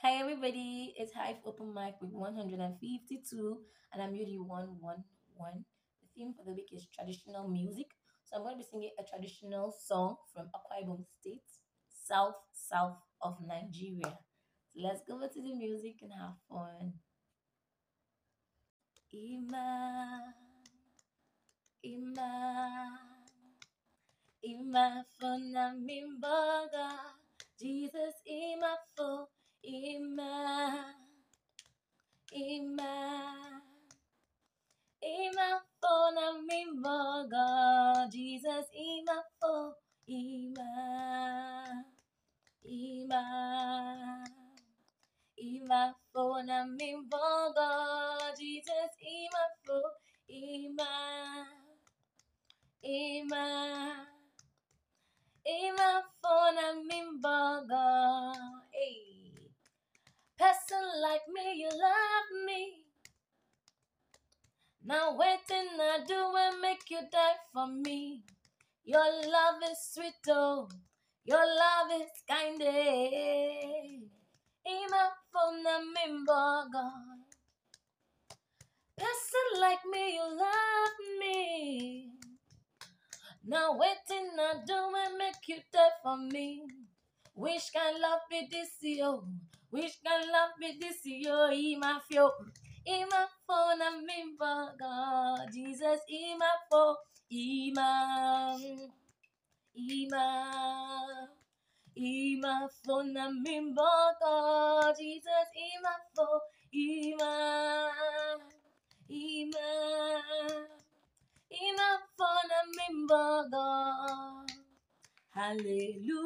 Hi everybody, it's Hive Open Mic with 152 and I'm Yhuddee 111. The theme for the week is traditional music. So I'm going to be singing a traditional song from Akwa Ibom State, south south of Nigeria. So let's go over to the music and have fun. Ima, Ima, Ima mimbaga, Jesus Ima fo. Ima, Ima, Ima po na mimboga, Jesus Ima po, Ima, Ima, Ima po na mimboga, Jesus Ima po, Ima, Ima, Ima po na mimboga, hey. Person like me, you love me. Now waiting, I do and make you die for me. Your love is sweet, oh. Your love is kind. From the member God. Person like me, you love me. Now waiting, I do and make you die for me. Wish can love me this yo. Which can love me this year, ima fio, ima for na mimba God, Jesus ima for ima, ima, ima for na mimba God, Jesus ima for ima, ima, Hallelujah.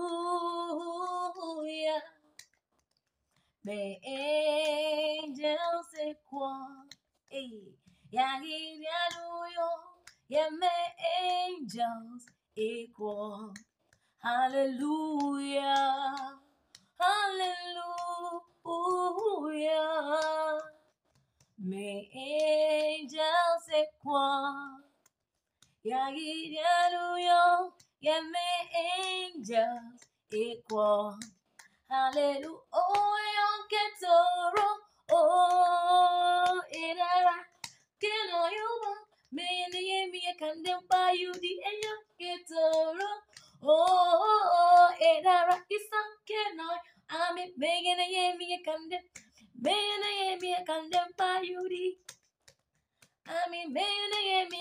The angels equal. hey yeah me angels equal. Hallelujah. Hallelujah. Me angels say kwa yagi yaluyo yeah me angels equal. Hallelujah. Oh ketoro oh inara keno yuba me ne yemi kandem pa yudi eyo ketoro oh inara isan keno ami me ne yemi kandem me ne yemi kandem pa yudi ami me ne yemi